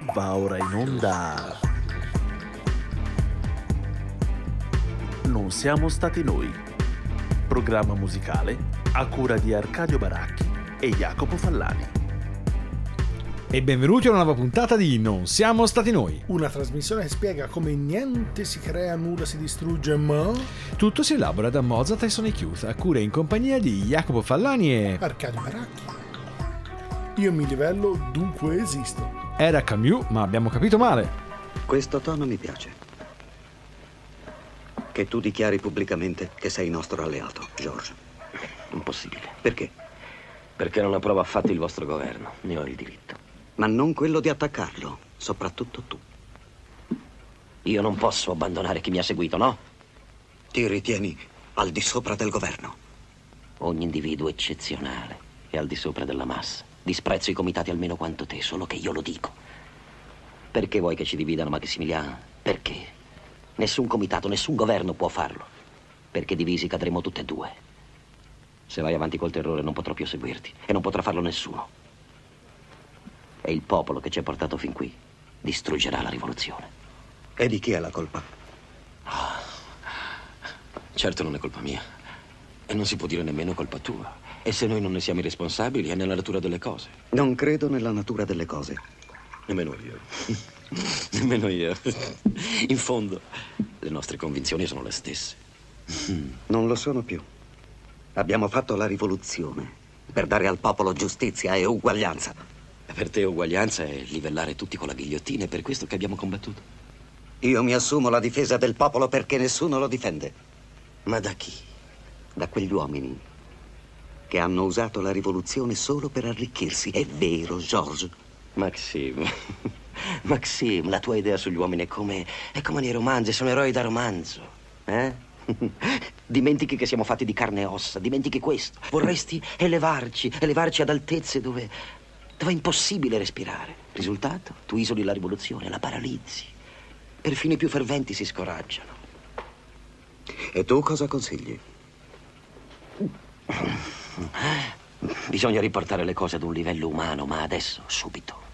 Va ora in onda. Non siamo stati noi. Programma musicale a cura di Arcadio Baracchi e Jacopo Fallani. E benvenuti a una nuova puntata di Non siamo stati noi. Una trasmissione che spiega come niente si crea, nulla si distrugge, ma... Tutto si elabora da Mozart e Sonic Youth, a cura in compagnia di Jacopo Fallani e... Arcadio Baracchi. Io mi livello, dunque esisto. Era Camus, ma abbiamo capito male. Questo tono mi piace. Che tu dichiari pubblicamente che sei nostro alleato, George. Impossibile. Perché? Perché non approva affatto il vostro governo. Ne ho il diritto. Ma non quello di attaccarlo, soprattutto tu. Io non posso abbandonare chi mi ha seguito, no? Ti ritieni al di sopra del governo. Ogni individuo eccezionale è al di sopra della massa. Disprezzo i comitati almeno quanto te, solo che io lo dico. Perché vuoi che ci dividano Maximiliano? Perché? Nessun comitato, nessun governo può farlo. Perché divisi cadremo tutte e due. Se vai avanti col terrore non potrò più seguirti e non potrà farlo nessuno. È il popolo che ci ha portato fin qui. Distruggerà la rivoluzione. E di chi è la colpa? Certo non è colpa mia. E non si può dire nemmeno colpa tua. E se noi non ne siamo i responsabili è nella natura delle cose. Non credo nella natura delle cose. Nemmeno io. nemmeno io. In fondo, le nostre convinzioni sono le stesse. Non lo sono più. Abbiamo fatto la rivoluzione per dare al popolo giustizia e uguaglianza. Per te uguaglianza è livellare tutti con la ghigliottina, è per questo che abbiamo combattuto. Io mi assumo la difesa del popolo perché nessuno lo difende. Ma da chi? Da quegli uomini che hanno usato la rivoluzione solo per arricchirsi. È vero, George. Maxim. Maxim, la tua idea sugli uomini è come, è come nei romanzi, sono eroi da romanzo. Eh? Dimentichi che siamo fatti di carne e ossa, dimentichi questo. Vorresti elevarci, elevarci ad altezze dove, dove è impossibile respirare. Risultato? Tu isoli la rivoluzione, la paralizzi. Perfino i più ferventi si scoraggiano. E tu cosa consigli? Bisogna riportare le cose ad un livello umano, ma adesso, subito.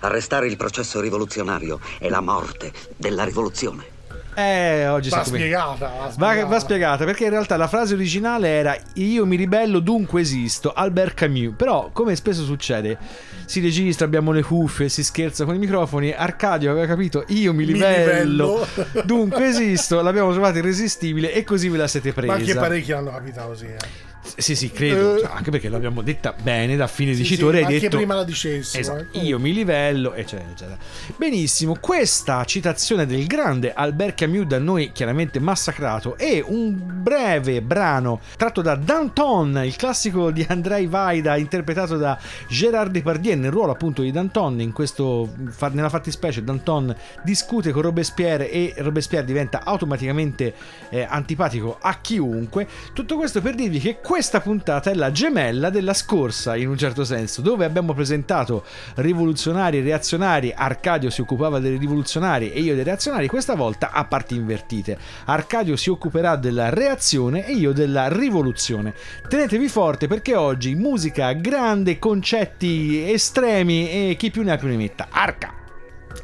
Arrestare il processo rivoluzionario è la morte della rivoluzione. Eh, oggi Va sa come- spiegata, va Va, spiegata. va spiegata perché in realtà la frase originale era Io mi ribello, dunque esisto. Albert Camus. Però, come spesso succede, si registra, abbiamo le cuffie, si scherza con i microfoni. Arcadio aveva capito Io mi Mi ribello, dunque esisto. L'abbiamo trovata irresistibile e così ve la siete presa. Ma anche parecchi l'hanno capito così, eh. Sì, sì, credo. Eh. Cioè, anche perché l'abbiamo detta bene da fine Sì, dicitore. sì, hai anche detto prima la dicessimo, Esatto, eh. io mi livello, eccetera, eccetera. Benissimo, questa citazione del grande Albert Camus da noi chiaramente massacrato è un breve brano tratto da Danton, il classico di Andrei Vaida interpretato da Gérard Depardieu nel ruolo appunto di Danton. In questo, nella fattispecie, Danton discute con Robespierre e Robespierre diventa automaticamente eh, antipatico a chiunque. Tutto questo per dirvi che questa puntata è la gemella della scorsa, in un certo senso, dove abbiamo presentato rivoluzionari e reazionari. Arcadio si occupava dei rivoluzionari e io dei reazionari, questa volta a parti invertite. Arcadio si occuperà della reazione e io della rivoluzione. Tenetevi forte perché oggi musica grande, concetti estremi e chi più ne ha più ne metta. Arca!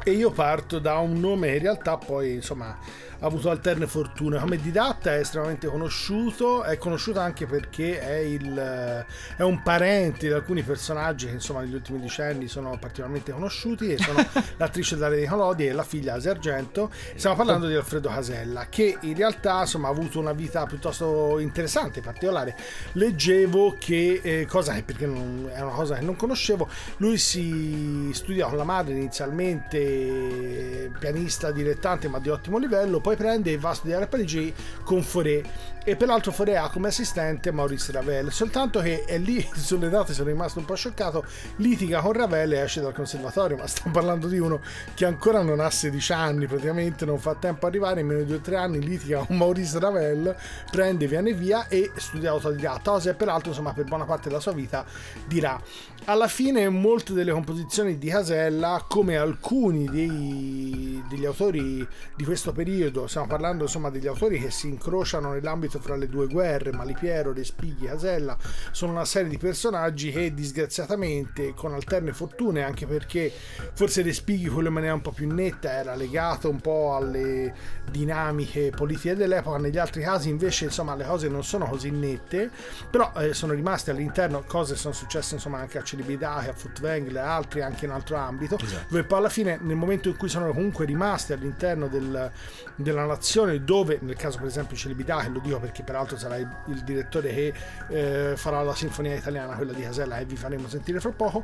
E io parto da un nome in realtà poi insomma ha avuto alterne fortune. Come didatta è estremamente conosciuto, è conosciuto anche perché è, il, è un parente di alcuni personaggi che insomma negli ultimi decenni sono particolarmente conosciuti e sono l'attrice Daria di Colodi e la figlia Asia Argento. Stiamo parlando di Alfredo Casella che in realtà insomma ha avuto una vita piuttosto interessante, particolare. Leggevo che, eh, cosa che perché non, è una cosa che non conoscevo, lui si studia con la madre inizialmente pianista dilettante ma di ottimo livello, poi prende e va a studiare a Parigi con Fauré e peraltro ha come assistente Maurice Ravel, soltanto che è lì sulle date sono rimasto un po' scioccato, litiga con Ravel e esce dal conservatorio, ma stiamo parlando di uno che ancora non ha 16 anni, praticamente non fa tempo a arrivare, in meno di 2-3 anni litiga con Maurice Ravel, prende, viene via e studia autodidatta, cosa e peraltro insomma per buona parte della sua vita dirà. Alla fine molte delle composizioni di Casella come alcuni dei- degli autori di questo periodo stiamo parlando insomma degli autori che si incrociano nell'ambito fra le due guerre, Malipiero, Respighi, Casella, sono una serie di personaggi che disgraziatamente con alterne fortune, anche perché forse Respighi quello in maniera un po' più netta era legato un po' alle dinamiche politiche dell'epoca, negli altri casi invece insomma le cose non sono così nette, però eh, sono rimaste all'interno cose sono successe insomma anche a Celebrità, a Footwang e altri anche in altro ambito, esatto. dove poi alla fine nel momento in cui sono comunque rimaste all'interno del, della nazione dove nel caso per esempio Celebrità, che lo dico perché peraltro sarà il, il direttore che eh, farà la sinfonia italiana, quella di Casella e vi faremo sentire fra poco,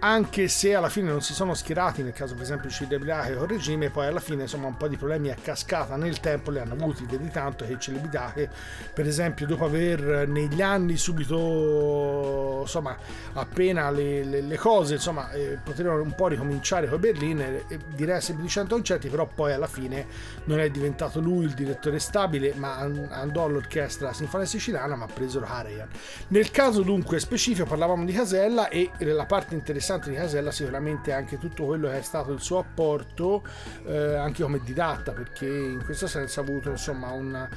anche se alla fine non si sono schierati nel caso per esempio Celebrità che con il regime, poi alla fine insomma un po' di problemi a cascata nel tempo li hanno avuti, vedi tanto che Celebrità che per esempio dopo aver negli anni subito insomma appena le, le, le cose insomma eh, poterono un po' ricominciare con Berlino eh, direi sempre di 100 concerti però poi alla fine non è diventato lui il direttore stabile ma andò all'orchestra sinfonia siciliana ma ha preso Karajan nel caso dunque specifico parlavamo di Casella e la parte interessante di Casella sicuramente anche tutto quello che è stato il suo apporto eh, anche come didatta perché in questo senso ha avuto insomma un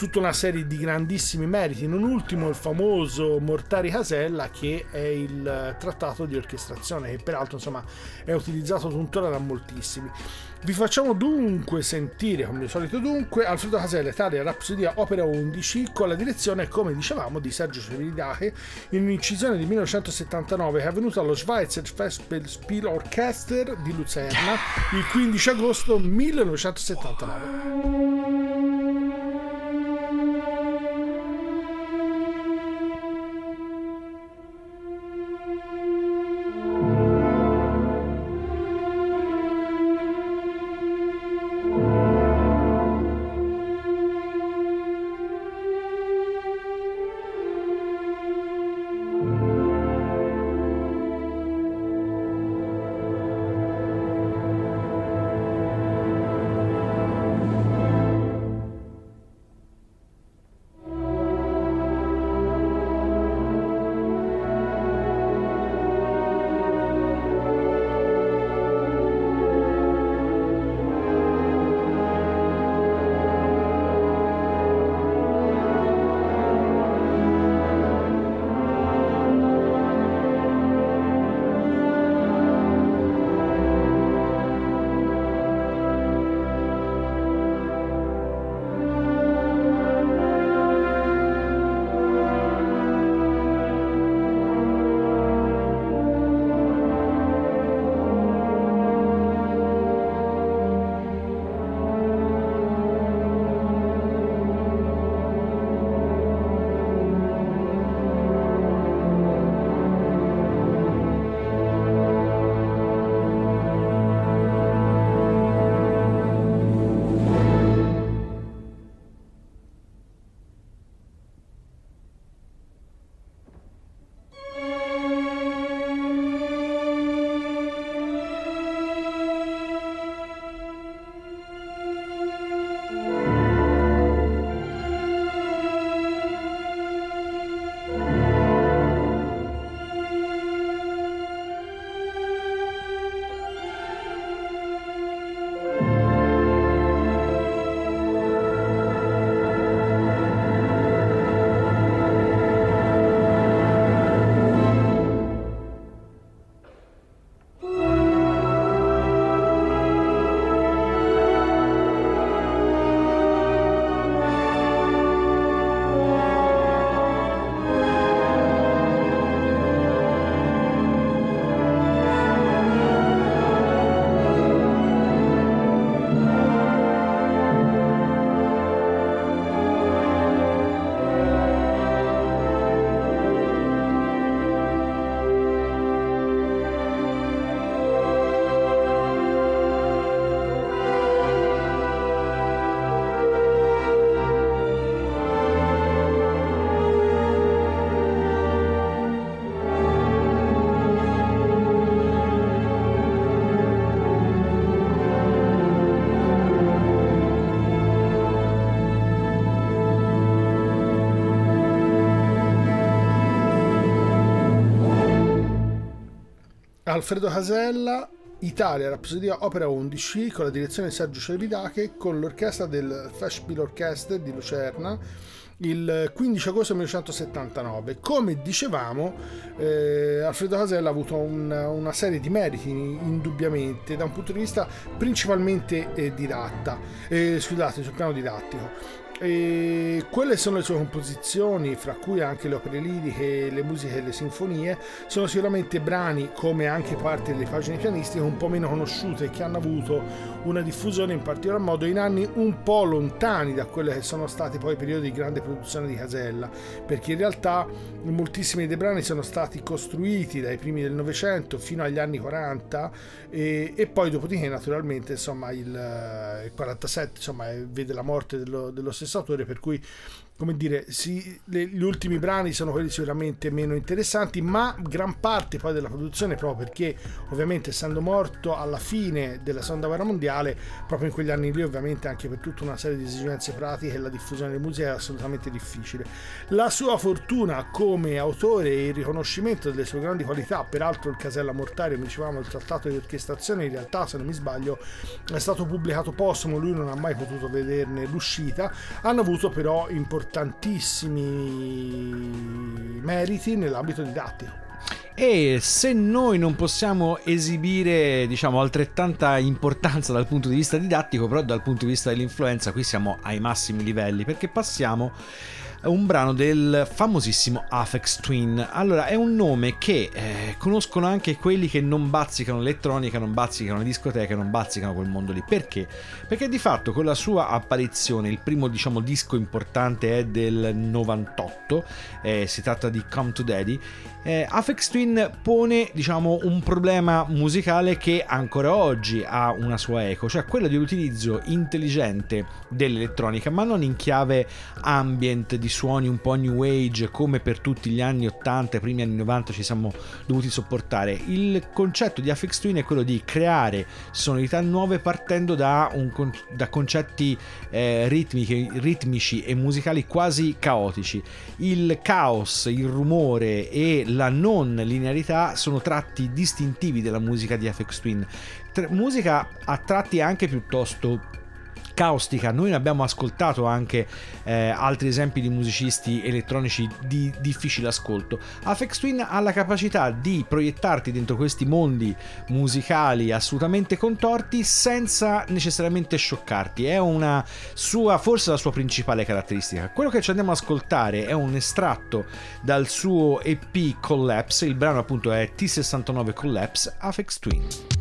tutta una serie di grandissimi meriti, non ultimo il famoso Mortari Casella che è il trattato di orchestrazione che peraltro insomma è utilizzato tuttora da moltissimi. Vi facciamo dunque sentire, come al solito dunque, Alfredo Casella, Italia Rapsodia Opera 11 con la direzione, come dicevamo, di Sergio Civilidache in un'incisione di 1979 che è avvenuta allo Schweizer Festspiel Orchester di Lucerna il 15 agosto 1979. Alfredo Casella Italia Rapsodia Opera 11 con la direzione di Sergio Ceridache con l'orchestra del Festspiel Orchestra di Lucerna il 15 agosto 1979. Come dicevamo, eh, Alfredo Casella ha avuto una, una, serie di meriti indubbiamente da un punto di vista principalmente eh, didatta, eh, scusate, sul piano didattico. E quelle sono le sue composizioni, fra cui anche le opere liriche, le musiche e le sinfonie. Sono sicuramente brani, come anche parte delle pagine pianistiche, un po' meno conosciute che hanno avuto una diffusione in particolar modo in anni un po' lontani da quelle che sono stati poi periodi di grande produzione di Casella, perché in realtà moltissimi dei brani sono stati costruiti dai primi del Novecento fino agli anni 40 e, e poi dopodiché naturalmente insomma il, il 47 insomma, vede la morte dello, dello stesso autore per cui come dire, sì, le, gli ultimi brani sono quelli sicuramente meno interessanti, ma gran parte poi della produzione, proprio perché ovviamente essendo morto alla fine della seconda guerra mondiale, proprio in quegli anni lì ovviamente anche per tutta una serie di esigenze pratiche la diffusione dei musei è assolutamente difficile. La sua fortuna come autore e il riconoscimento delle sue grandi qualità, peraltro il Casella Mortario, mi dicevamo il trattato di orchestrazione, in realtà se non mi sbaglio è stato pubblicato postumo, lui non ha mai potuto vederne l'uscita, hanno avuto però importanti tantissimi meriti nell'ambito didattico. E se noi non possiamo esibire, diciamo, altrettanta importanza dal punto di vista didattico, però dal punto di vista dell'influenza, qui siamo ai massimi livelli, perché passiamo un brano del famosissimo Afex Twin. Allora, è un nome che eh, conoscono anche quelli che non bazzicano l'elettronica, non bazzicano le discoteche, non bazzicano quel mondo lì. Perché? Perché di fatto con la sua apparizione, il primo diciamo disco importante è del 98, eh, si tratta di Come to Daddy, eh, Afex Twin pone diciamo un problema musicale che ancora oggi ha una sua eco, cioè quello di utilizzo intelligente dell'elettronica, ma non in chiave ambient di suoni un po' new age come per tutti gli anni 80 e primi anni 90 ci siamo dovuti sopportare. Il concetto di Afex Twin è quello di creare sonorità nuove partendo da, un, da concetti eh, ritmici, ritmici e musicali quasi caotici. Il caos, il rumore e la non linearità sono tratti distintivi della musica di FX Twin. musica a tratti anche piuttosto caustica. Noi ne abbiamo ascoltato anche eh, altri esempi di musicisti elettronici di difficile ascolto. Afex Twin ha la capacità di proiettarti dentro questi mondi musicali assolutamente contorti senza necessariamente scioccarti. È una sua, forse la sua principale caratteristica. Quello che ci andiamo ad ascoltare è un estratto dal suo EP Collapse. Il brano appunto è T69 Collapse Afex Twin.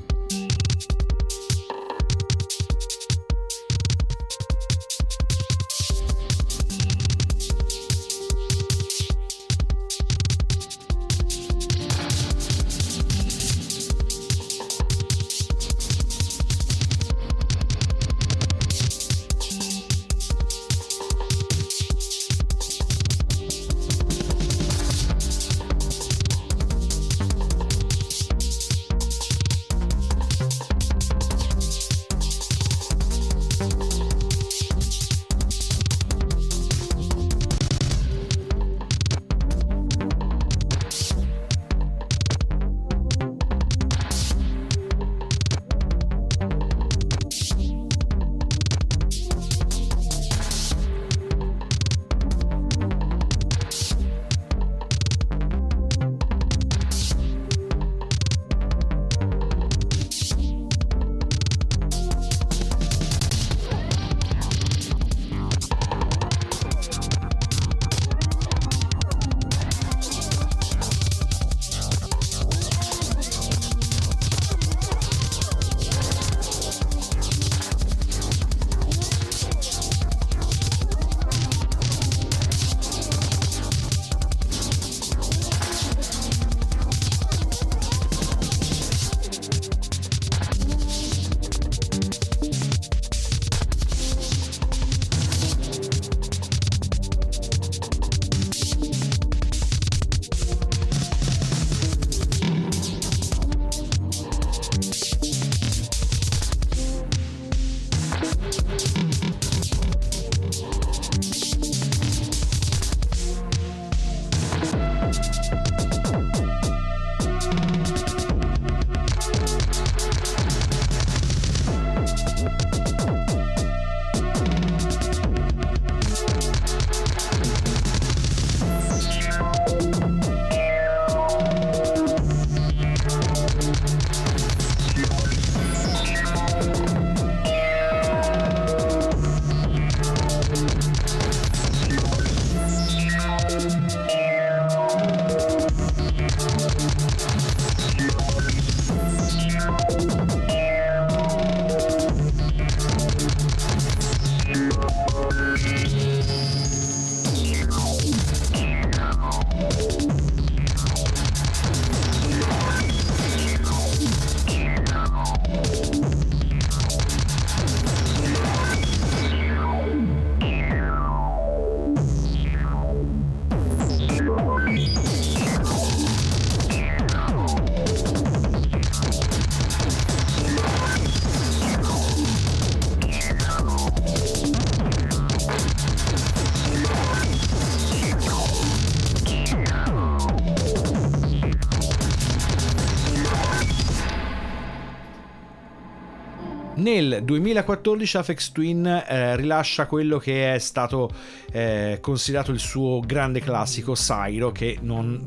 Nel 2014 Afex Twin eh, rilascia quello che è stato eh, considerato il suo grande classico, Sairo, che non,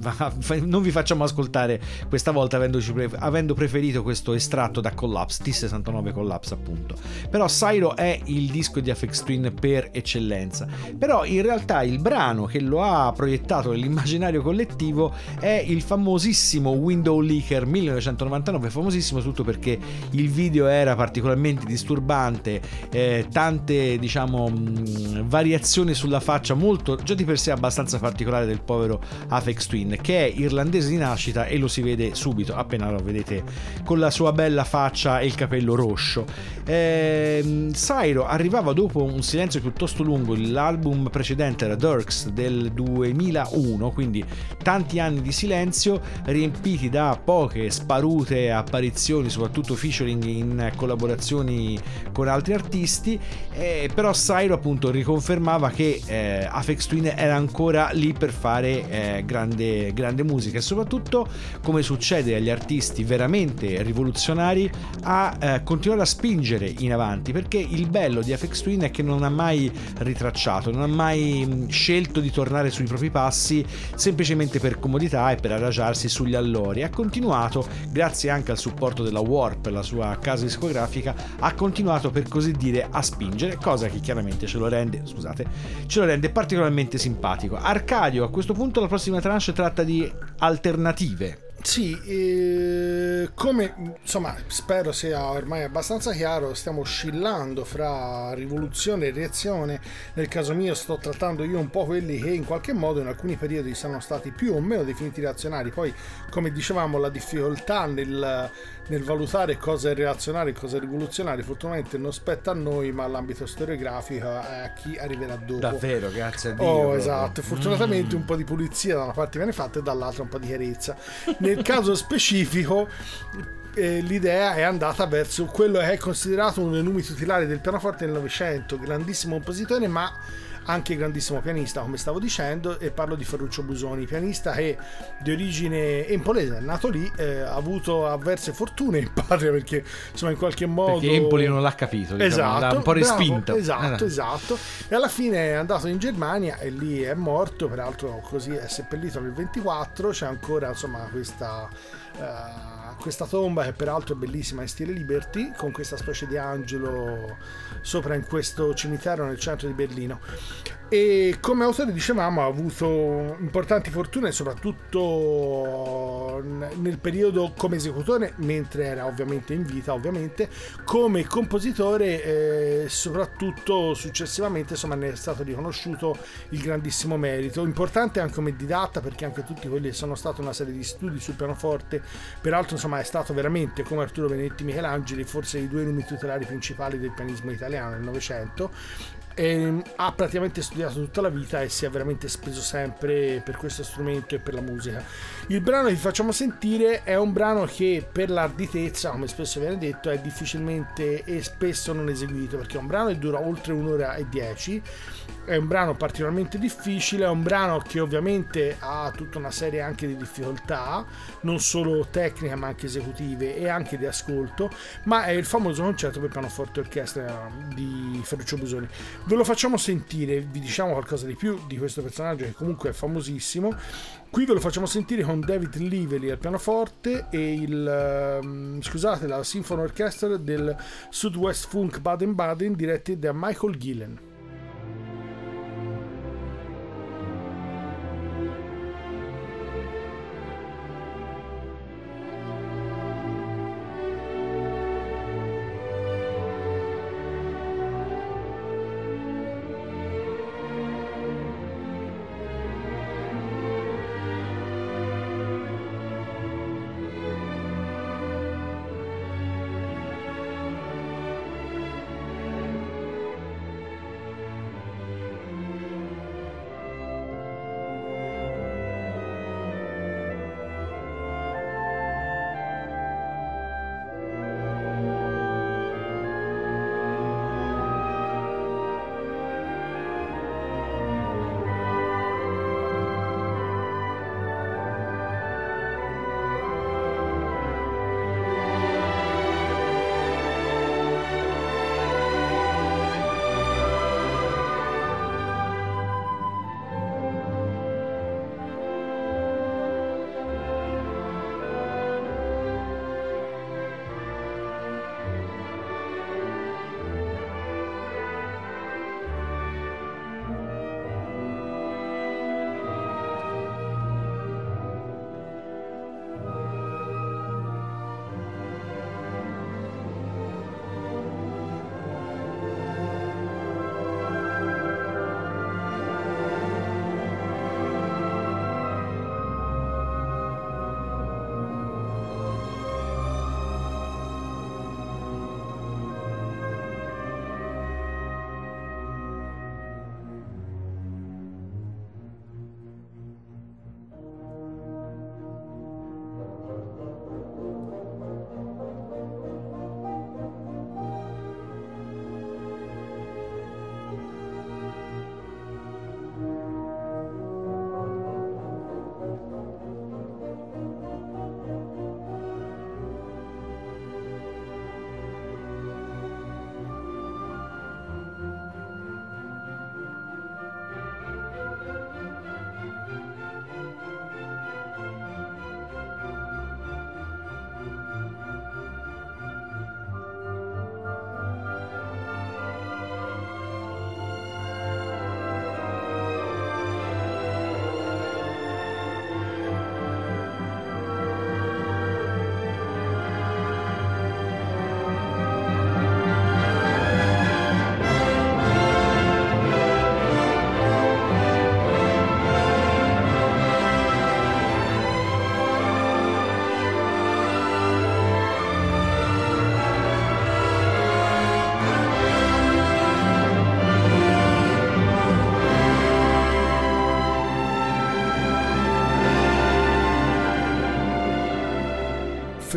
non vi facciamo ascoltare questa volta avendo preferito questo estratto da Collapse, T69 Collapse appunto. Però Sairo è il disco di Afex Twin per eccellenza. Però in realtà il brano che lo ha proiettato nell'immaginario collettivo è il famosissimo Window Leaker 1999, famosissimo tutto perché il video era particolarmente disturbante, eh, tante diciamo mh, variazioni sulla faccia molto già di per sé abbastanza particolare del povero Afex Twin che è irlandese di nascita e lo si vede subito appena lo vedete con la sua bella faccia e il capello rosso. Eh, Sairo arrivava dopo un silenzio piuttosto lungo, l'album precedente era Dirks del 2001, quindi tanti anni di silenzio riempiti da poche sparute apparizioni, soprattutto featuring in collaborazioni con altri artisti, eh, però Sairo appunto riconfermava che eh, Afex Twin era ancora lì per fare eh, grande, grande musica e soprattutto come succede agli artisti veramente rivoluzionari a eh, continuare a spingere in avanti perché il bello di Afex Twin è che non ha mai ritracciato, non ha mai scelto di tornare sui propri passi semplicemente per comodità e per adagiarsi sugli allori. Ha continuato, grazie anche al supporto della Warp, la sua casa discografica, ha continuato per così dire a spingere, cosa che chiaramente ce lo rende, scusate, ce lo rende particolarmente simpatico. Arcadio, a questo punto la prossima tranche tratta di alternative. Sì, eh, come insomma spero sia ormai abbastanza chiaro, stiamo oscillando fra rivoluzione e reazione. Nel caso mio sto trattando io un po' quelli che in qualche modo in alcuni periodi sono stati più o meno definiti reazionari. Poi, come dicevamo, la difficoltà nel, nel valutare cosa è reazionario e cosa è rivoluzionario fortunatamente non spetta a noi, ma all'ambito storiografico è a chi arriverà dopo. Davvero, grazie a Dio. Oh, proprio. esatto. Fortunatamente mm. un po' di pulizia da una parte viene fatta e dall'altra un po' di chiarezza. Nel caso specifico eh, l'idea è andata verso quello che è considerato uno dei numi tutelari del pianoforte del Novecento, grandissimo compositore, ma anche grandissimo pianista, come stavo dicendo, e parlo di Ferruccio Busoni, pianista che di origine empolese, è nato lì, eh, ha avuto avverse fortune in patria perché insomma in qualche modo... Perché Empoli non l'ha capito, diciamo, esatto, l'ha un po' respinto. Bravo, esatto, eh. esatto. E alla fine è andato in Germania e lì è morto, peraltro così è seppellito nel 24, c'è ancora insomma questa... Uh, questa tomba che peraltro è bellissima in stile Liberty con questa specie di angelo sopra in questo cimitero nel centro di Berlino. E come autore dicevamo ha avuto importanti fortune soprattutto nel periodo come esecutore mentre era ovviamente in vita ovviamente come compositore eh, soprattutto successivamente insomma ne è stato riconosciuto il grandissimo merito. Importante anche come didatta perché anche tutti quelli sono stati una serie di studi sul pianoforte peraltro insomma è stato veramente come Arturo Benedetti Michelangeli forse i due nomi tutelari principali del pianismo italiano nel Novecento e ha praticamente studiato tutta la vita e si è veramente speso sempre per questo strumento e per la musica. Il brano che vi facciamo sentire è un brano che per l'arditezza, come spesso viene detto, è difficilmente e spesso non eseguito perché è un brano che dura oltre un'ora e dieci è un brano particolarmente difficile, è un brano che ovviamente ha tutta una serie anche di difficoltà, non solo tecniche ma anche esecutive e anche di ascolto, ma è il famoso concerto per pianoforte e orchestra di Ferruccio Busoni. Ve lo facciamo sentire, vi diciamo qualcosa di più di questo personaggio che comunque è famosissimo. Qui ve lo facciamo sentire con David Lively al pianoforte e il, um, scusate, la Symphony Orchestra del Sudwest Funk Baden-Baden diretti da Michael Gillen.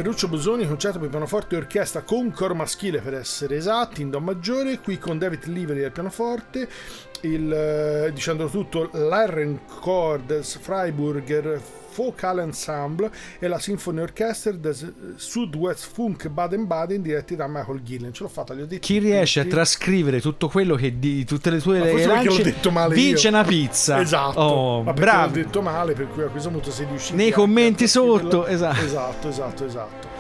Ferruccio Bosoni, concerto per pianoforte e orchestra con coro maschile per essere esatti, in Do maggiore, qui con David Livery al pianoforte, il, eh, dicendo tutto, l'Iron Chords Freiburger Vocal Ensemble e la Symphony Orchestra del Sudwest Funk Baden-Baden diretti da Michael Gillen. Ce l'ho fatta, gli ho detto. Chi riesce a trascrivere tutto quello che di tutte le tue lance vince io. una pizza. Esatto, Oh, ma bravo. l'ho detto male, per cui a questo punto sei riuscito Nei commenti sotto, esatto. Esatto, esatto, esatto.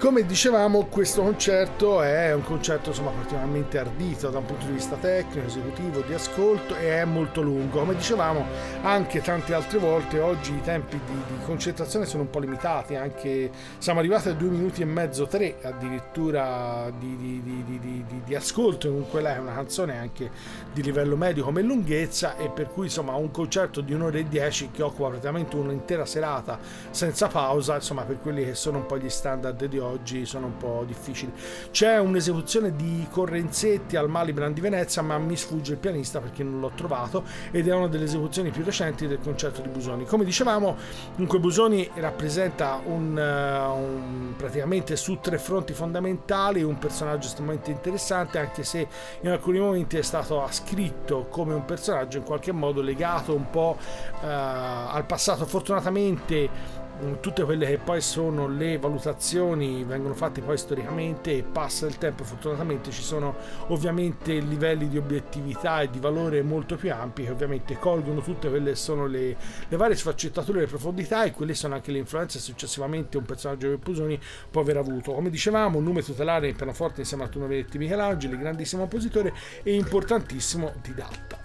Come dicevamo, questo concerto è un concerto insomma particolarmente ardito da un punto di vista tecnico, esecutivo, di ascolto e è molto lungo. Come dicevamo anche tante altre volte, oggi i tempi di, di concentrazione sono un po' limitati, anche siamo arrivati a due minuti e mezzo, tre addirittura di, di- di- ascolto, comunque là è una canzone anche di livello medio come lunghezza e per cui insomma un concerto di un'ora e dieci che occupa praticamente un'intera serata senza pausa, insomma per quelli che sono un po' gli standard di oggi sono un po' difficili. C'è un'esecuzione di Correnzetti al Malibran di Venezia ma mi sfugge il pianista perché non l'ho trovato ed è una delle esecuzioni più recenti del concerto di Busoni. Come dicevamo, comunque Busoni rappresenta un, eh, un- praticamente su tre fronti fondamentali un personaggio estremamente interessante anche se in alcuni momenti è stato ascritto come un personaggio in qualche modo legato un po' eh, al passato. Fortunatamente tutte quelle che poi sono le valutazioni vengono fatte poi storicamente e passa il tempo fortunatamente ci sono ovviamente livelli di obiettività e di valore molto più ampi che ovviamente colgono tutte quelle che sono le, le varie sfaccettature le profondità e quelle sono anche le influenze che successivamente un personaggio come Pusoni può aver avuto. Come dicevamo un nome tutelare in pianoforte insieme a Arturo Veretti Michelangeli grandissimo compositore e importantissimo didatta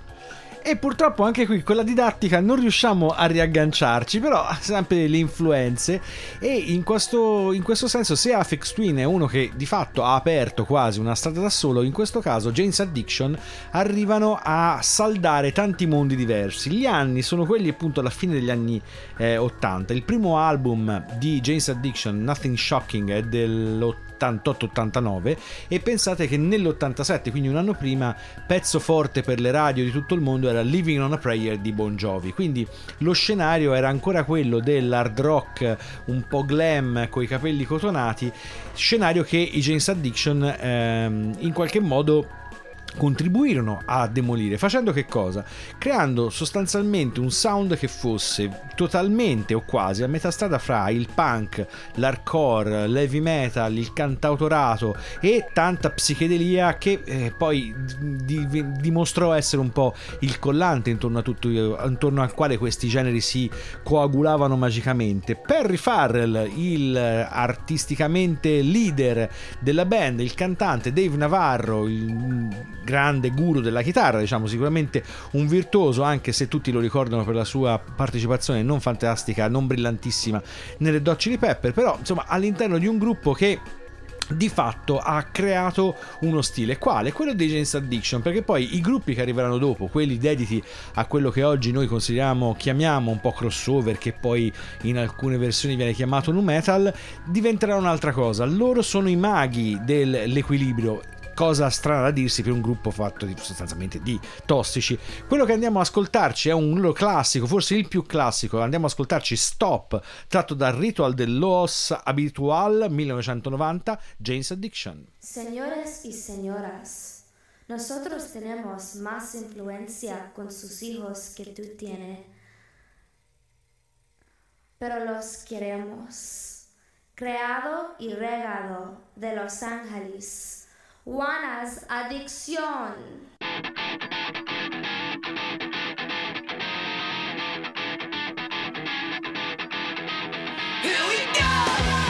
E purtroppo anche qui con la didattica non riusciamo a riagganciarci, però sempre le influenze e in questo, in questo senso se Afex Twin è uno che di fatto ha aperto quasi una strada da solo, in questo caso Jane's Addiction arrivano a saldare tanti mondi diversi. Gli anni sono quelli appunto alla fine degli anni eh, 80. Il primo album di Jane's Addiction, Nothing Shocking, è dell'88-89 e pensate che nell'87, quindi un anno prima, pezzo forte per le radio di tutto il mondo era Living on a Prayer di Bon Jovi. Quindi lo scenario era ancora quello dell'hard rock un po' glam con i capelli cotonati, scenario che i James Addiction ehm, in qualche modo contribuirono a demolire facendo che cosa? creando sostanzialmente un sound che fosse totalmente o quasi a metà strada fra il punk, l'hardcore, l'heavy metal, il cantautorato e tanta psichedelia che eh, poi di- di- dimostrò essere un po' il collante intorno, tutto, intorno al quale questi generi si coagulavano magicamente. Perry Farrell, il artisticamente leader della band, il cantante Dave Navarro, il grande guru della chitarra, diciamo sicuramente un virtuoso, anche se tutti lo ricordano per la sua partecipazione non fantastica, non brillantissima nelle Dot Chili Pepper, però insomma all'interno di un gruppo che di fatto ha creato uno stile. Quale? Quello dei James Addiction perché poi i gruppi che arriveranno dopo quelli dediti a quello che oggi noi consideriamo chiamiamo un po' crossover che poi in alcune versioni viene chiamato nu metal diventeranno un'altra cosa. Loro sono i maghi dell'equilibrio cosa strana da dirsi per un gruppo fatto di, sostanzialmente di tossici. Quello che andiamo ad ascoltarci è un classico, forse il più classico. Andiamo ad ascoltarci Stop, tratto dal Ritual del Los Habitual 1990, Jane's Addiction. Señores y señoras, nosotros tenemos más influencia con sus hijos que tú tienes, pero los queremos. Creado y regado de Los Ángeles. Juana's adicción. Here we go!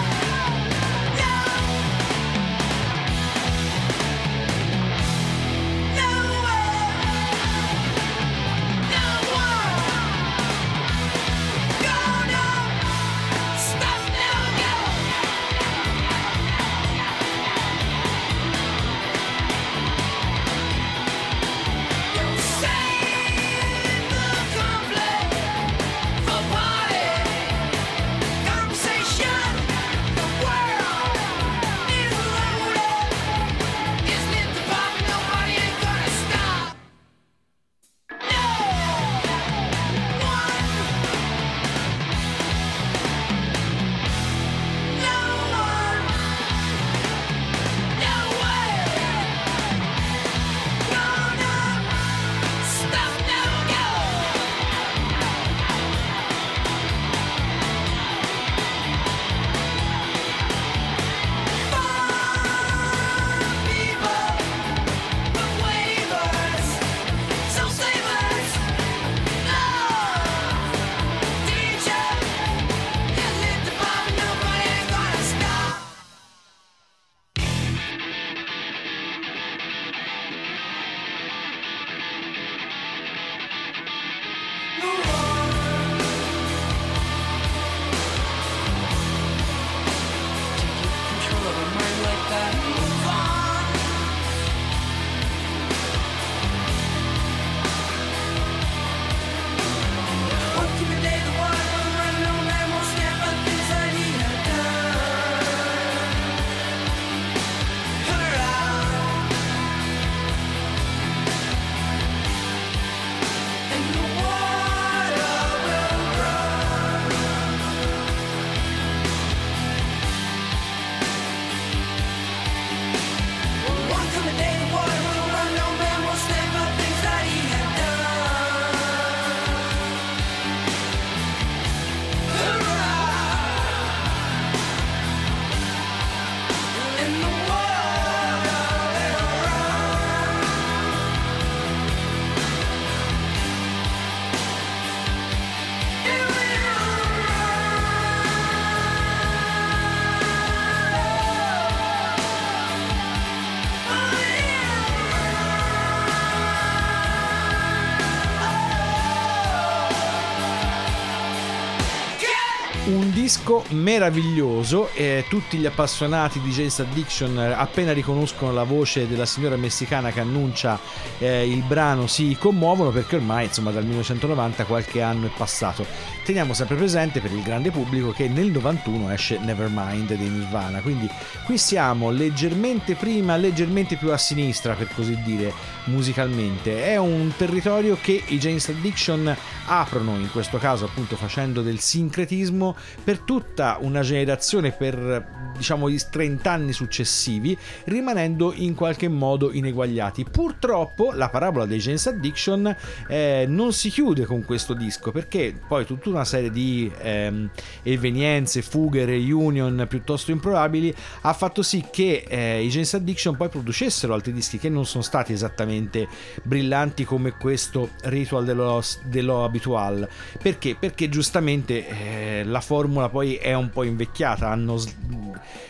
Disco meraviglioso e tutti gli appassionati di James Addiction eh, appena riconoscono la voce della signora messicana che annuncia eh, il brano si commuovono perché ormai insomma dal 1990 qualche anno è passato. Teniamo sempre presente per il grande pubblico che nel 91 esce Nevermind dei Nirvana, quindi qui siamo leggermente prima, leggermente più a sinistra per così dire musicalmente. È un territorio che i James Addiction aprono in questo caso appunto facendo del sincretismo per tutta una generazione per diciamo i 30 anni successivi rimanendo in qualche modo ineguagliati purtroppo la parabola dei James Addiction eh, non si chiude con questo disco perché poi tutta una serie di ehm, evenienze fughe reunion piuttosto improbabili ha fatto sì che eh, i James Addiction poi producessero altri dischi che non sono stati esattamente brillanti come questo Ritual dello, dello Habitual perché? Perché giustamente eh, la formula poi è un po' invecchiata, hanno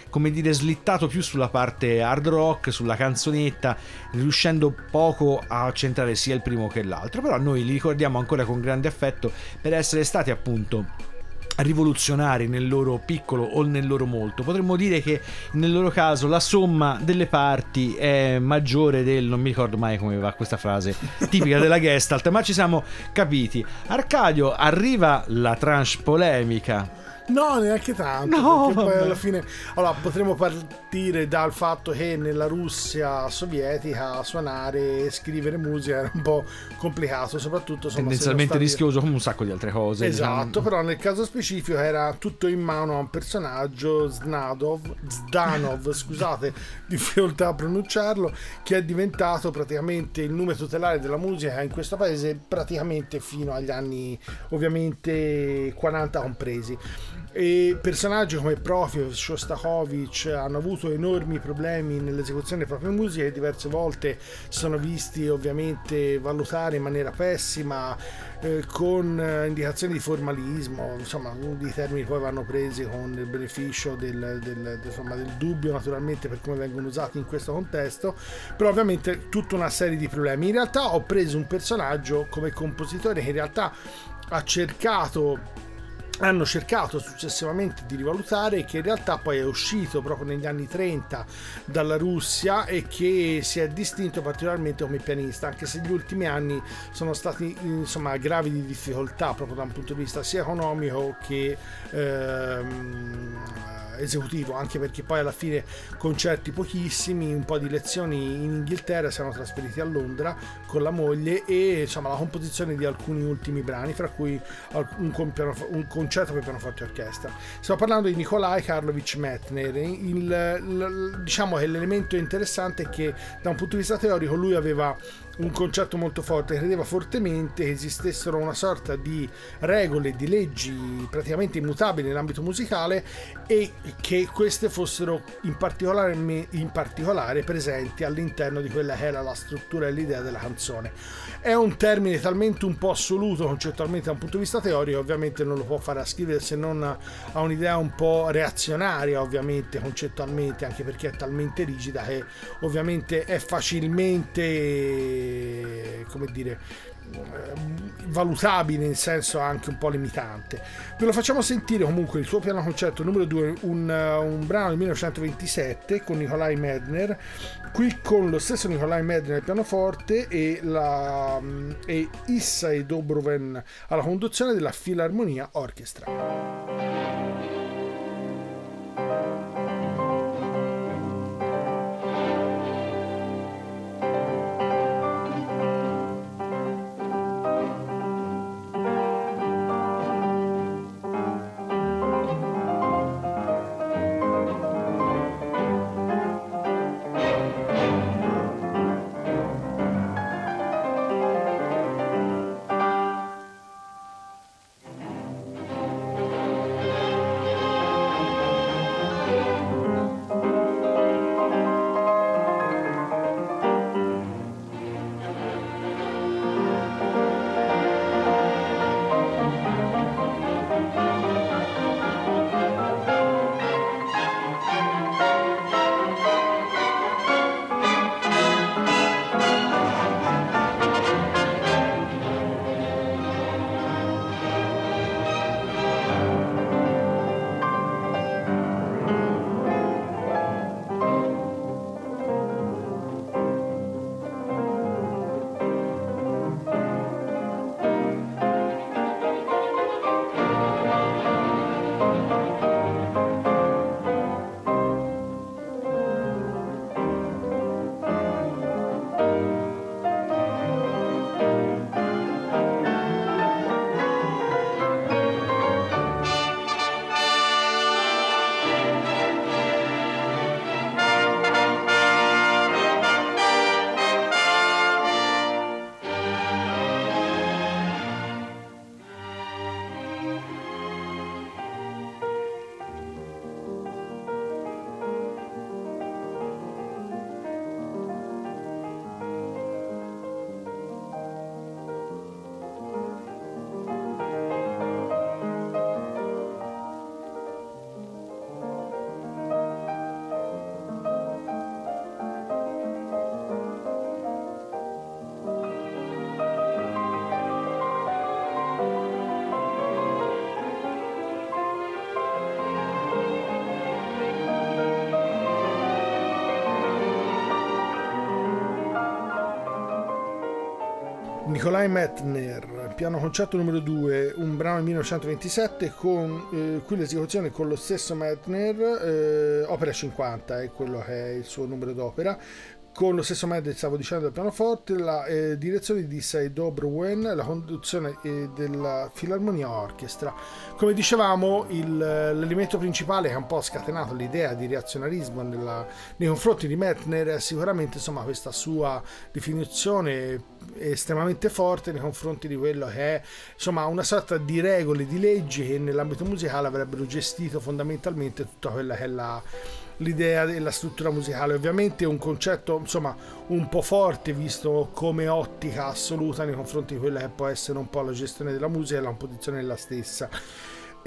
come dire slittato più sulla parte hard rock, sulla canzonetta, riuscendo poco a centrare sia il primo che l'altro, però noi li ricordiamo ancora con grande affetto per essere stati appunto rivoluzionari nel loro piccolo o nel loro molto. Potremmo dire che nel loro caso la somma delle parti è maggiore del non mi ricordo mai come va questa frase tipica della Gestalt, ma ci siamo capiti. Arcadio arriva la tranche polemica. No, neanche tanto. No, perché poi alla fine. Allora, potremmo partire dal fatto che nella Russia sovietica suonare e scrivere musica era un po' complicato, soprattutto insomma, Tendenzialmente stavi- rischioso come un sacco di altre cose. Esatto, diciamo. però nel caso specifico era tutto in mano a un personaggio, Znadov, Zdanov, scusate, difficoltà a pronunciarlo, che è diventato praticamente il nome tutelare della musica in questo paese praticamente fino agli anni ovviamente 40 compresi. E personaggi come Profio, Shostakovich hanno avuto enormi problemi nell'esecuzione delle proprie musiche diverse volte sono visti ovviamente valutare in maniera pessima eh, con eh, indicazioni di formalismo, insomma i termini poi vanno presi con il beneficio del- del- insomma, del dubbio naturalmente per come vengono usati in questo contesto, però ovviamente tutta una serie di problemi. In realtà ho preso un personaggio come compositore che in realtà ha cercato hanno cercato successivamente di rivalutare che in realtà poi è uscito proprio negli anni 30 dalla Russia e che si è distinto particolarmente come pianista anche se gli ultimi anni sono stati insomma gravi di difficoltà proprio da un punto di vista sia economico che ehm, esecutivo anche perché poi alla fine concerti pochissimi un po' di lezioni in Inghilterra siamo trasferiti a Londra con la moglie e insomma la composizione di alcuni ultimi brani fra cui un, compiano- un concerto per pianoforte e orchestra. Stiamo parlando di Nikolai Karlovich Metner. Il, il- diciamo che l'elemento interessante è che da un punto di vista teorico lui aveva un concetto molto forte, credeva fortemente che esistessero una sorta di regole, di leggi praticamente immutabili nell'ambito musicale e che queste fossero in particolare, in particolare presenti all'interno di quella che era la struttura e l'idea della canzone. È un termine talmente un po' assoluto concettualmente da un punto di vista teorico, ovviamente non lo può fare a scrivere se non ha un'idea un po' reazionaria, ovviamente concettualmente, anche perché è talmente rigida che ovviamente è facilmente come dire valutabile in senso anche un po' limitante. Ve lo facciamo sentire comunque il suo piano concerto numero 2, un, uh, un brano del 1927 con Nikolai Medner, qui con lo stesso Nikolai Medner al pianoforte e, la, mm, e Issai Dobroven alla conduzione della Filarmonia Orchestra. Nikolai Metner, piano concerto numero 2, un brano del 1927 con eh, qui l'esecuzione con lo stesso Metner, eh, opera 50 è quello che è il suo numero d'opera, con lo stesso Metner stavo dicendo del pianoforte, la eh, direzione di Sei Dobrowen, la conduzione eh, della Filarmonia Orchestra. Come dicevamo, il- l'elemento principale che ha un po' scatenato l'idea di reazionarismo nella- nei confronti di Metner è sicuramente insomma, questa sua definizione estremamente forte nei confronti di quello che è insomma una sorta di regole, di leggi che nell'ambito musicale avrebbero gestito fondamentalmente tutta quella che è la, l'idea della struttura musicale. Ovviamente è un concetto insomma un po' forte visto come ottica assoluta nei confronti di quella che può essere un po' la gestione della musica e la composizione della stessa.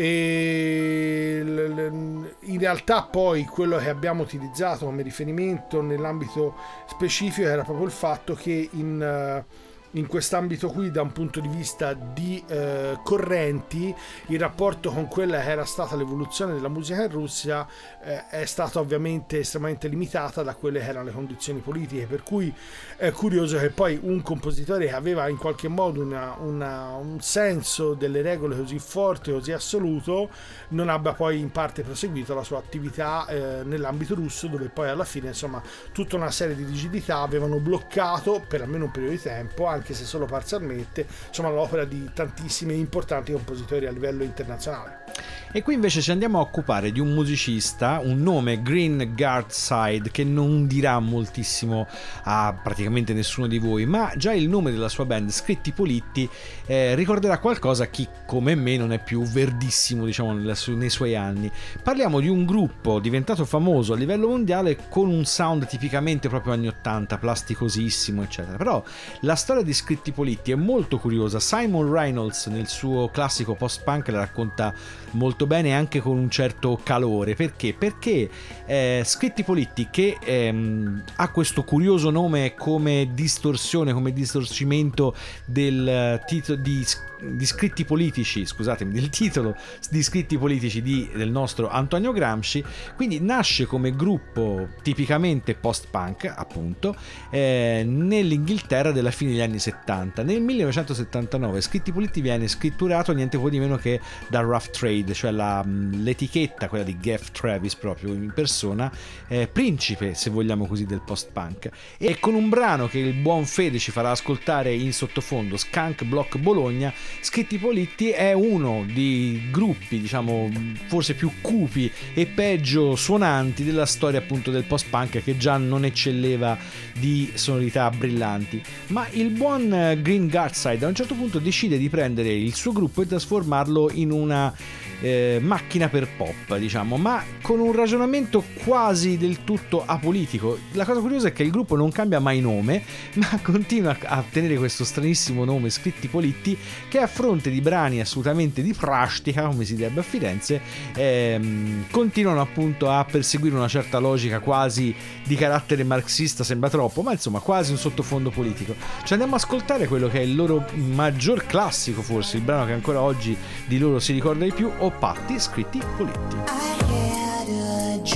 E in realtà poi quello che abbiamo utilizzato come riferimento nell'ambito specifico era proprio il fatto che in, eh, in quest'ambito qui da un punto di vista di eh, correnti il rapporto con quella che era stata l'evoluzione della musica in Russia eh, è stata ovviamente estremamente limitata da quelle che erano le condizioni politiche. Per cui è curioso che poi un compositore che aveva in qualche modo una- una- un senso delle regole così forte così assoluto non abbia poi in parte proseguito la sua attività eh, nell'ambito russo dove poi alla fine insomma tutta una serie di rigidità avevano bloccato per almeno un periodo di tempo anche se solo parzialmente insomma l'opera di tantissimi importanti compositori a livello internazionale E qui invece ci andiamo a occupare di un musicista, un nome Green Guardside, che non dirà moltissimo a praticamente nessuno di voi, ma già il nome della sua band, Scritti Politti, eh, ricorderà qualcosa a chi come me non è più verdissimo, diciamo, nei suoi anni. Parliamo di un gruppo diventato famoso a livello mondiale con un sound tipicamente proprio anni 80, plasticosissimo, eccetera. Però la storia di Scritti Politti è molto curiosa. Simon Reynolds nel suo classico post-punk la racconta molto bene anche con un certo calore. Perché? Perché eh, Scritti Politti che ehm, ha questo curioso nome come distorsione, come distorcimento del titolo di di scritti politici, scusatemi, del titolo di scritti politici di- del nostro Antonio Gramsci, quindi nasce come gruppo tipicamente post-punk, appunto, eh, nell'Inghilterra della fine degli anni 70. Nel 1979 Scritti Politici viene scritturato niente po' di meno che da Rough Trade, cioè la- l'etichetta, quella di Geoff Travis proprio in persona, eh, principe, se vogliamo così, del post-punk. E con un brano che il buon Fede ci farà ascoltare in sottofondo, Skunk Block Bologna, Scritti Politti è uno dei gruppi, diciamo, forse più cupi e peggio suonanti della storia appunto del post-punk che già non eccelleva di sonorità brillanti. Ma il buon Green Guardside a un certo punto decide di prendere il suo gruppo e trasformarlo in una eh, macchina per pop, diciamo, ma con un ragionamento quasi del tutto apolitico. La cosa curiosa è che il gruppo non cambia mai nome, ma continua a tenere questo stranissimo nome Scritti Politti che a fronte di brani assolutamente di prastica, come si direbbe a Firenze, ehm, continuano appunto a perseguire una certa logica quasi di carattere marxista, sembra troppo, ma insomma quasi un sottofondo politico. Ci andiamo ad ascoltare quello che è il loro maggior classico forse, il brano che ancora oggi di loro si ricorda di più, o Patti Scritti Politti. I had a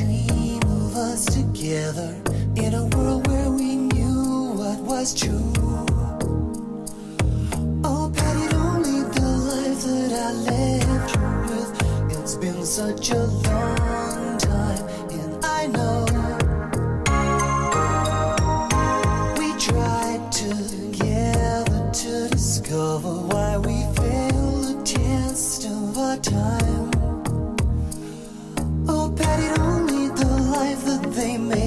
together in a world where we knew what was true. I left you with. It's been such a long time, and I know we tried together to discover why we failed the test of our time. Oh, Patty, don't lead the life that they made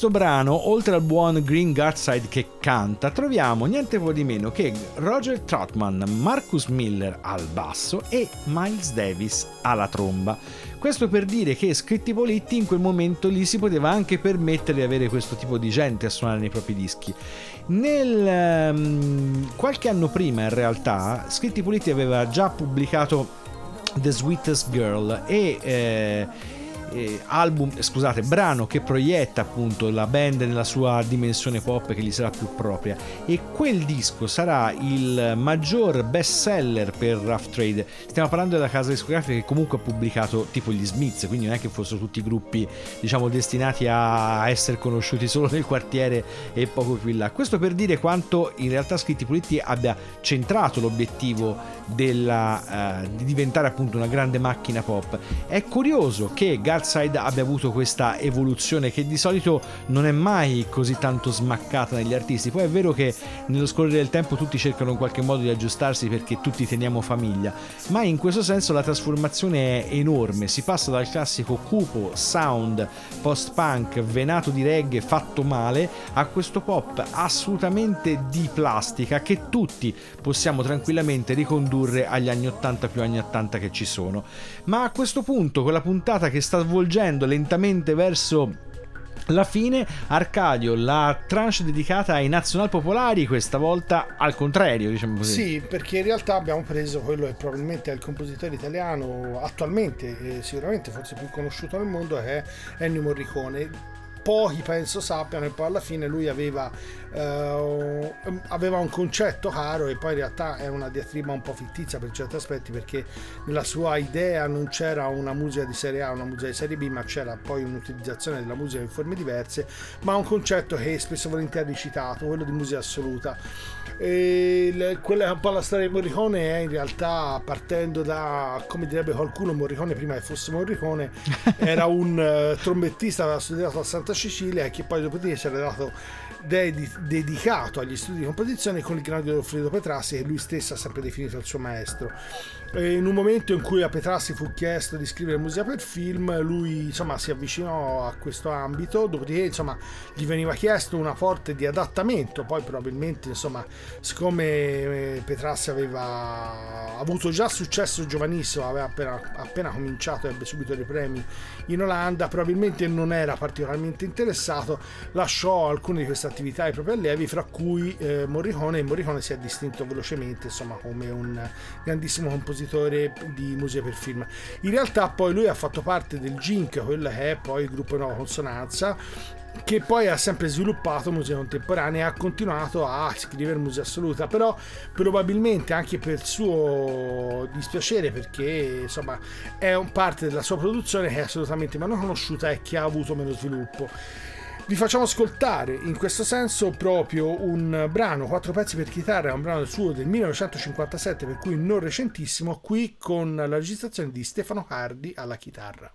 questo brano, oltre al buon Green Guardside che canta, troviamo niente po' di meno che Roger Troutman, Marcus Miller al basso e Miles Davis alla tromba. Questo per dire che Scritti Politti in quel momento lì si poteva anche permettere di avere questo tipo di gente a suonare nei propri dischi. Nel, ehm, qualche anno prima, in realtà, Scritti Politti aveva già pubblicato The Sweetest Girl e eh, eh, album, eh, scusate, brano che proietta appunto la band nella sua dimensione pop che gli sarà più propria e quel disco sarà il maggior best seller per Rough Trade. Stiamo parlando della casa discografica che comunque ha pubblicato tipo gli Smiths, quindi non è che fossero tutti gruppi diciamo destinati a essere conosciuti solo nel quartiere e poco più in là. Questo per dire quanto in realtà Scritti Puliti abbia centrato l'obiettivo della, eh, di diventare appunto una grande macchina pop. È curioso che Garside abbia avuto questa evoluzione che di solito non è mai così tanto smaccata negli artisti. Poi è vero che nello scorrere del tempo tutti cercano in qualche modo di aggiustarsi perché tutti teniamo famiglia, ma in questo senso la trasformazione è enorme. Si passa dal classico cupo sound post-punk venato di reggae fatto male a questo pop assolutamente di plastica che tutti possiamo tranquillamente ricondurre agli anni 80 più anni 80 che ci sono. Ma a questo punto, con la puntata che sta svolgendo lentamente verso la fine, Arcadio, la tranche dedicata ai nazional popolari, questa volta al contrario, diciamo così. Sì, perché in realtà abbiamo preso quello che probabilmente è il compositore italiano attualmente, e sicuramente forse più conosciuto nel mondo, che è Ennio Morricone. Pochi penso sappiano, e poi alla fine lui aveva, eh, aveva un concetto caro, e poi in realtà è una diatriba un po' fittizia per certi aspetti, perché nella sua idea non c'era una musica di serie A, una musica di serie B, ma c'era poi un'utilizzazione della musica in forme diverse, ma un concetto che spesso e volentieri citato, quello di musica assoluta. E il- quella che è un po' la storia di Morricone è in realtà partendo da, come direbbe qualcuno, Morricone prima che fosse Morricone, era un eh, trombettista, aveva studiato a Santa Cecilia e che poi dopodiché si era dato dedi- dedicato agli studi di composizione con il grande Alfredo Petrassi che lui stesso ha sempre definito il suo maestro. E in un momento in cui a Petrassi fu chiesto di scrivere musica per film, lui insomma si avvicinò a questo ambito, dopodiché insomma gli veniva chiesto una forte di adattamento, poi probabilmente insomma siccome eh, Petrassi aveva avuto già successo giovanissimo, aveva appena, appena cominciato e ebbe subito dei premi in Olanda, probabilmente non era particolarmente interessato, lasciò alcune di queste attività ai propri allievi, fra cui eh, Morricone, e Morricone si è distinto velocemente insomma come un grandissimo compositore di musica per film. In realtà poi lui ha fatto parte del GINC, quello che è poi il gruppo Nuova Consonanza, che poi ha sempre sviluppato musica contemporanea e ha continuato a scrivere musica assoluta, però probabilmente anche per suo dispiacere perché insomma è un parte della sua produzione che è assolutamente meno conosciuta e che ha avuto meno sviluppo. Vi facciamo ascoltare in questo senso proprio un brano, quattro pezzi per chitarra, un brano suo del 1957, per cui non recentissimo, qui con la registrazione di Stefano Cardi alla chitarra.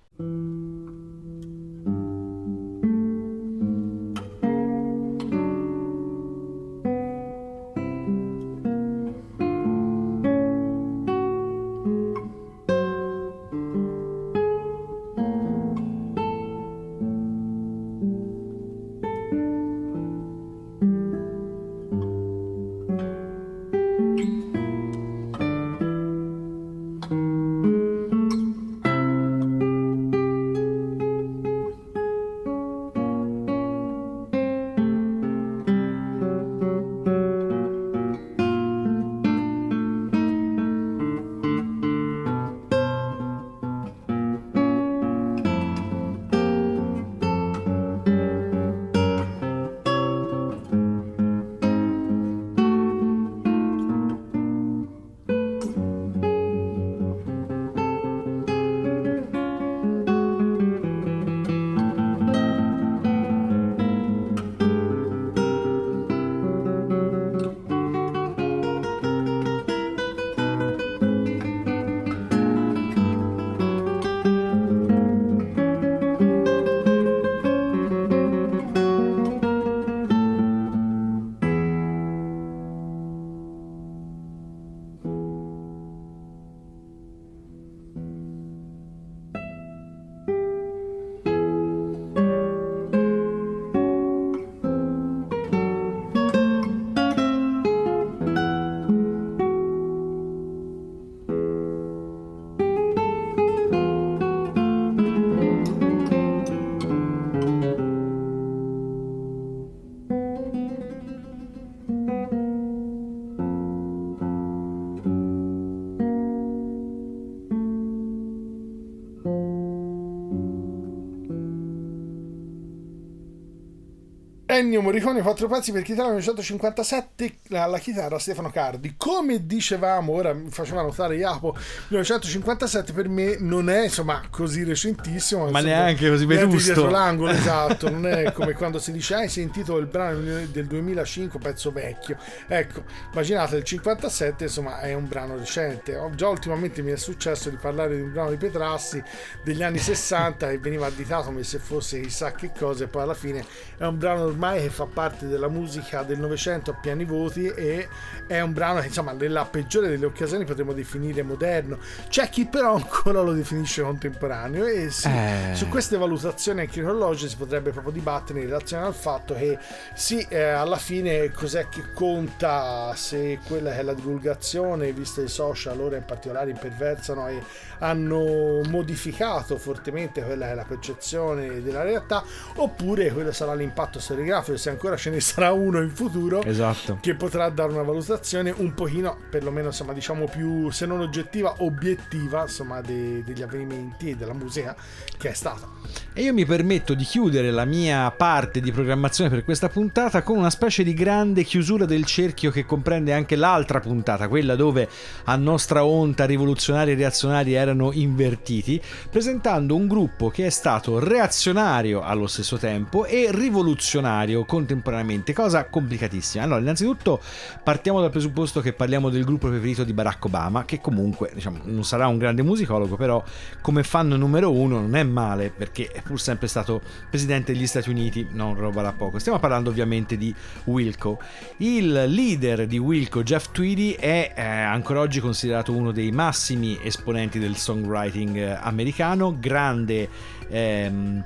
Ennio Morricone, quattro pezzi per chitarra 1957, alla chitarra Stefano Cardi. Come dicevamo, ora mi faceva notare Jacopo, 1957 per me non è insomma così recentissimo. Ma neanche così vetusto. dietro l'angolo, esatto. Non è come quando si dice, hai sentito il brano del 2005, pezzo vecchio. Ecco, immaginate il 57, insomma, è un brano recente. Già ultimamente mi è successo di parlare di un brano di Petrassi degli anni 60 e veniva additato come se fosse chissà che cosa, e poi alla fine è un brano ormai che fa parte della musica del Novecento a pieni voti e è un brano che insomma nella peggiore delle occasioni potremmo definire moderno. C'è chi però ancora lo definisce contemporaneo e sì, Eh. su queste valutazioni anche cronologiche si potrebbe proprio dibattere in relazione al fatto che sì, eh, alla fine cos'è che conta se quella che è la divulgazione, viste i social, ora in particolare imperversano e hanno modificato fortemente quella che è la percezione della realtà, oppure quello sarà l'impatto storiografico, se ancora ce ne sarà uno in futuro Esatto. che potrà dare una valutazione un pochino, perlomeno insomma diciamo più, se non oggettiva, obiettiva insomma de- degli avvenimenti e della musica che è stata. E io mi permetto di chiudere la mia parte di programmazione per questa puntata con una specie di grande chiusura del cerchio che comprende anche l'altra puntata, quella dove a nostra onta rivoluzionari e reazionari erano invertiti, presentando un gruppo che è stato reazionario allo stesso tempo e rivoluzionario contemporaneamente, cosa complicatissima. Allora, innanzitutto partiamo dal presupposto che parliamo del gruppo preferito di Barack Obama, che comunque diciamo, non sarà un grande musicologo, però come fan numero uno non è male perché è pur sempre stato presidente degli Stati Uniti, non roba da poco. Stiamo parlando ovviamente di Wilco. Il leader di Wilco, Jeff Tweedy, è eh, ancora oggi considerato uno dei massimi esponenti del songwriting eh, americano, grande ehm,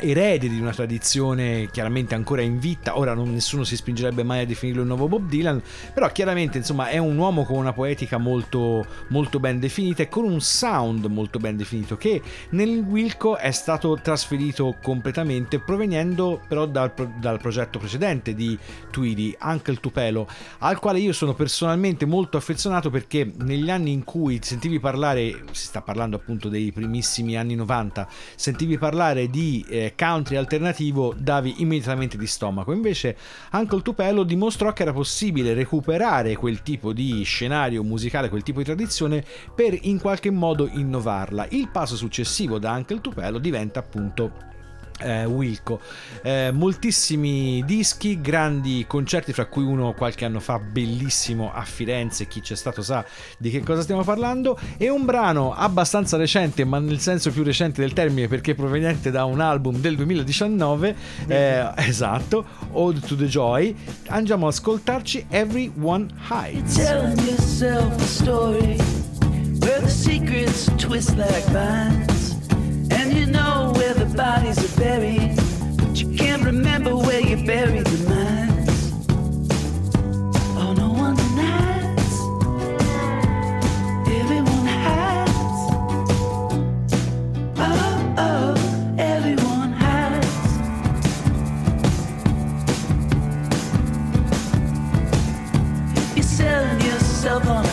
erede di una tradizione chiaramente ancora in vita. Ora non, nessuno si spingerebbe mai a definirlo il nuovo Bob Dylan, però chiaramente insomma è un uomo con una poetica molto, molto ben definita e con un sound molto ben definito che nel Wilco è stato trasferito completamente proveniendo però dal, dal progetto precedente di Tweedy, Uncle Tupelo, al quale io sono personalmente molto affezionato perché negli anni in cui sentivi parlare, si sta parlando appunto dei primissimi anni 90, sentivi parlare di eh, country alternativo, davi immediatamente di stomaco. Invece Uncle Tupelo dimostrò che era possibile recuperare quel tipo di scenario musicale, quel tipo di tradizione per in qualche modo innovarla. Il passo successivo da Uncle Tupelo diventa appunto eh, Wilco. Eh, moltissimi dischi, grandi concerti, fra cui uno qualche anno fa bellissimo a Firenze, chi c'è stato sa di che cosa stiamo parlando, e un brano abbastanza recente, ma nel senso più recente del termine perché proveniente da un album del 2019, eh, esatto, Ode to the Joy. Andiamo ad ascoltarci Everyone Hides. telling yourself a story where the secrets twist like vines, bodies are buried, but you can't remember where you buried the minds. Oh, no one denies. Everyone hides. Oh, oh, everyone hides. You're selling yourself on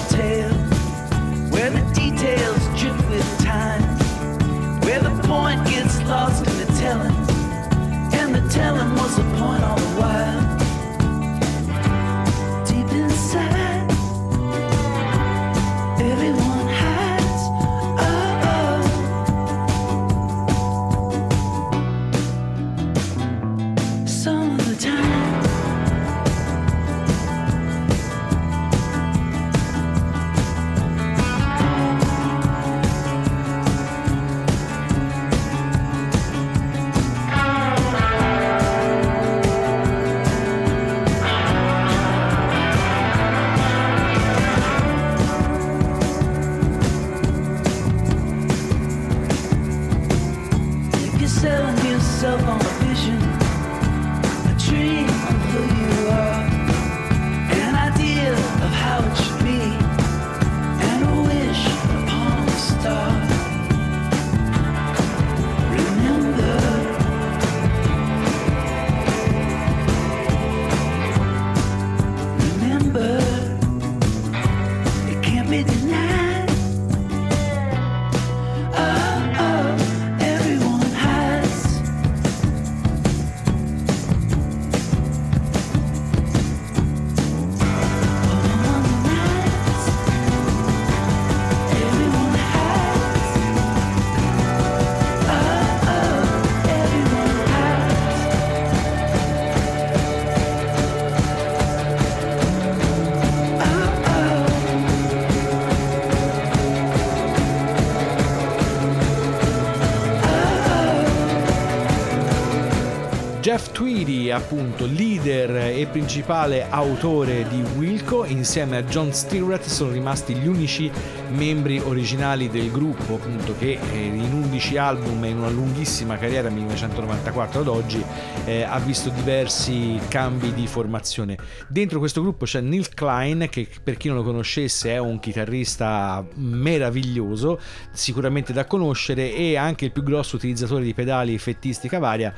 appunto leader e principale autore di Wilco, insieme a John Stewart sono rimasti gli unici membri originali del gruppo, appunto che eh, in 11 album e in una lunghissima carriera, 1994 ad oggi, eh, ha visto diversi cambi di formazione. Dentro questo gruppo c'è Neil Klein, che per chi non lo conoscesse è un chitarrista meraviglioso, sicuramente da conoscere, e anche il più grosso utilizzatore di pedali effettistica varia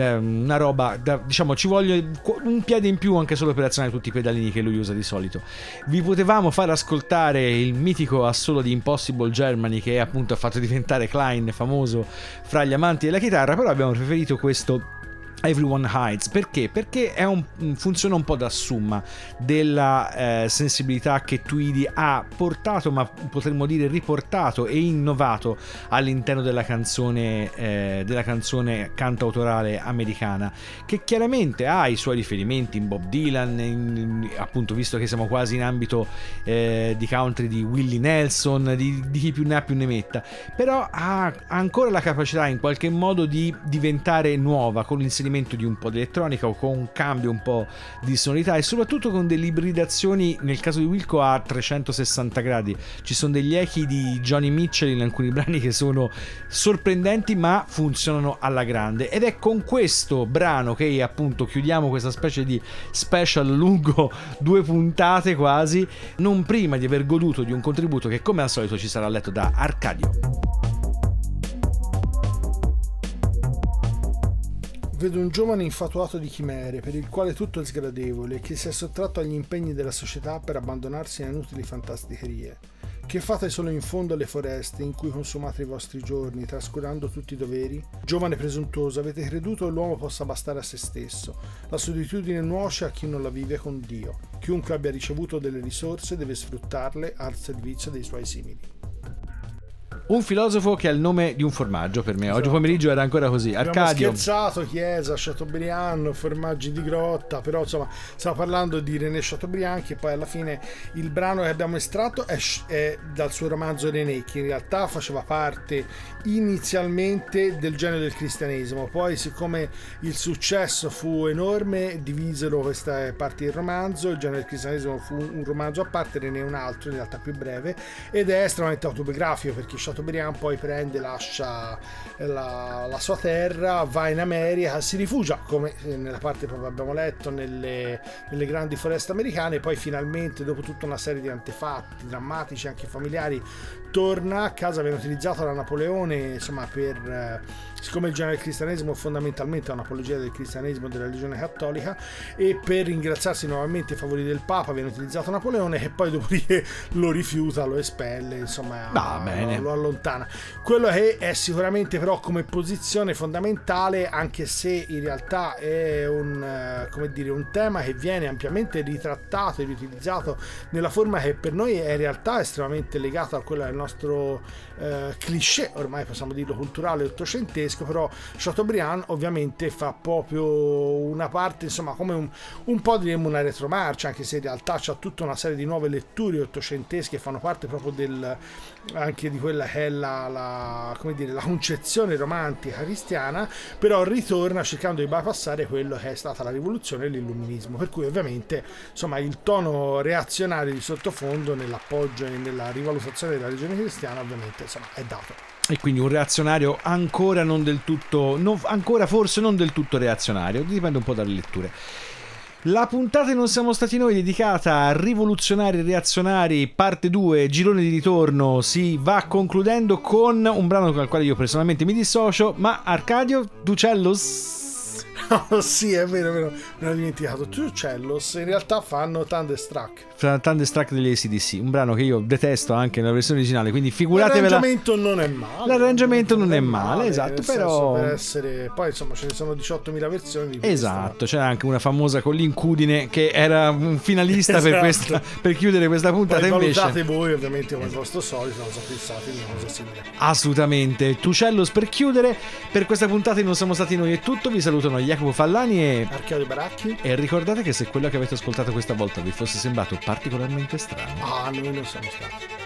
una roba, da- diciamo ci voglio un piede in più anche solo per azionare tutti i pedalini che lui usa di solito. Vi potevamo far ascoltare il mitico assolo di Impossible Germany che appunto ha fatto diventare Klein famoso fra gli amanti della chitarra, però abbiamo preferito questo Everyone Hides perché? Perché un, funziona un po' da summa della eh, sensibilità che Tweedy ha portato, ma potremmo dire riportato e innovato all'interno della canzone, eh, della canzone cantautorale americana, che chiaramente ha i suoi riferimenti in Bob Dylan, in- in- appunto visto che siamo quasi in ambito eh, di country di Willie Nelson, di, di chi più ne ha più ne metta, però ha ancora la capacità in qualche modo di diventare nuova con l'inserimento di un po' di elettronica o con un cambio un po' di sonorità e soprattutto con delle ibridazioni nel caso di Wilco a 360 gradi. Ci sono degli echi di Johnny Mitchell in alcuni brani che sono sorprendenti ma funzionano alla grande. Ed è con questo brano che appunto chiudiamo questa specie di special lungo due puntate quasi non prima di aver goduto di un contributo che come al solito ci sarà letto da Arcadio Vedo un giovane infatuato di chimere, per il quale tutto è sgradevole che si è sottratto agli impegni della società per abbandonarsi a inutili fantasticherie. Che fate solo in fondo alle foreste in cui consumate i vostri giorni, trascurando tutti i doveri? Giovane presuntuoso, avete creduto che l'uomo possa bastare a se stesso. La solitudine nuoce a chi non la vive con Dio. Chiunque abbia ricevuto delle risorse deve sfruttarle al servizio dei suoi simili. Un filosofo che ha il nome di un formaggio per me. Oggi Esatto. pomeriggio era ancora così. Abbiamo Arcadio. scherzato, Chiesa, Chateaubriand, formaggi di grotta, però insomma stiamo parlando di René Chateaubriand che poi alla fine il brano che abbiamo estratto è, è dal suo romanzo René che in realtà faceva parte inizialmente del genere del cristianesimo, poi siccome il successo fu enorme divisero queste parti del romanzo, il genere del cristianesimo fu un romanzo a parte, René un altro in realtà più breve ed è estremamente autobiografico perché Chateaubriand poi prende, lascia la, la sua terra, va in America, si rifugia come nella parte proprio abbiamo letto nelle, nelle grandi foreste americane, poi finalmente dopo tutta una serie di antefatti drammatici anche familiari torna a casa, viene utilizzato da Napoleone insomma per eh, siccome il genere del cristianesimo fondamentalmente è un'apologia del cristianesimo e della religione cattolica e per ringraziarsi nuovamente i favori del Papa viene utilizzato Napoleone e poi dopodiché lo rifiuta, lo espelle, insomma bene. lo, lo allontana. Quello che è sicuramente però come posizione fondamentale, anche se in realtà è un, eh, come dire, un tema che viene ampiamente ritrattato e riutilizzato nella forma che per noi è in realtà estremamente legata a quella del nostro eh, cliché, ormai possiamo dirlo culturale ottocentesco, però Chateaubriand ovviamente fa proprio una parte, insomma, come un, un po' diremmo una retromarcia, anche se in realtà c'ha tutta una serie di nuove letture ottocentesche che fanno parte proprio del, anche di quella che è la, la- dire, la concezione romantica cristiana, però ritorna cercando di bypassare quello che è stata la rivoluzione e l'illuminismo, per cui ovviamente insomma il tono reazionario di sottofondo nell'appoggio e nella rivalutazione della religione cristiana ovviamente insomma è dato. e quindi un reazionario ancora non del tutto non- ancora forse non del tutto reazionario dipende un po' dalle letture la puntata Non siamo stati noi dedicata a rivoluzionari e reazionari parte 2 girone di ritorno. Si va concludendo con un brano il quale io personalmente mi dissocio ma Arcadio Ducellos Oh, sì, è vero, è vero, me l'ho dimenticato. Tucellos in realtà fanno Thunderstruck. fra Thunderstruck degli ACDC un brano che io detesto anche nella versione originale quindi figuratevela L'arrangiamento non è male. L'arrangiamento non è male, esatto, nel però- Per essere... Poi insomma ce ne sono 18.000 versioni di Esatto, c'era anche una famosa con l'incudine che era un finalista per, Esatto. questa, per chiudere questa puntata Poi invece. valutate voi ovviamente come il vostro solito, cosa pensate di una cosa simile. Assolutamente. Tucellos per chiudere. Per questa puntata di non siamo stati noi è tutto. Vi salutano Jacopo Fallani e, Arcadio Baracchi? e ricordate che se quello che avete ascoltato questa volta vi fosse sembrato particolarmente strano, Ah, noi non siamo stati.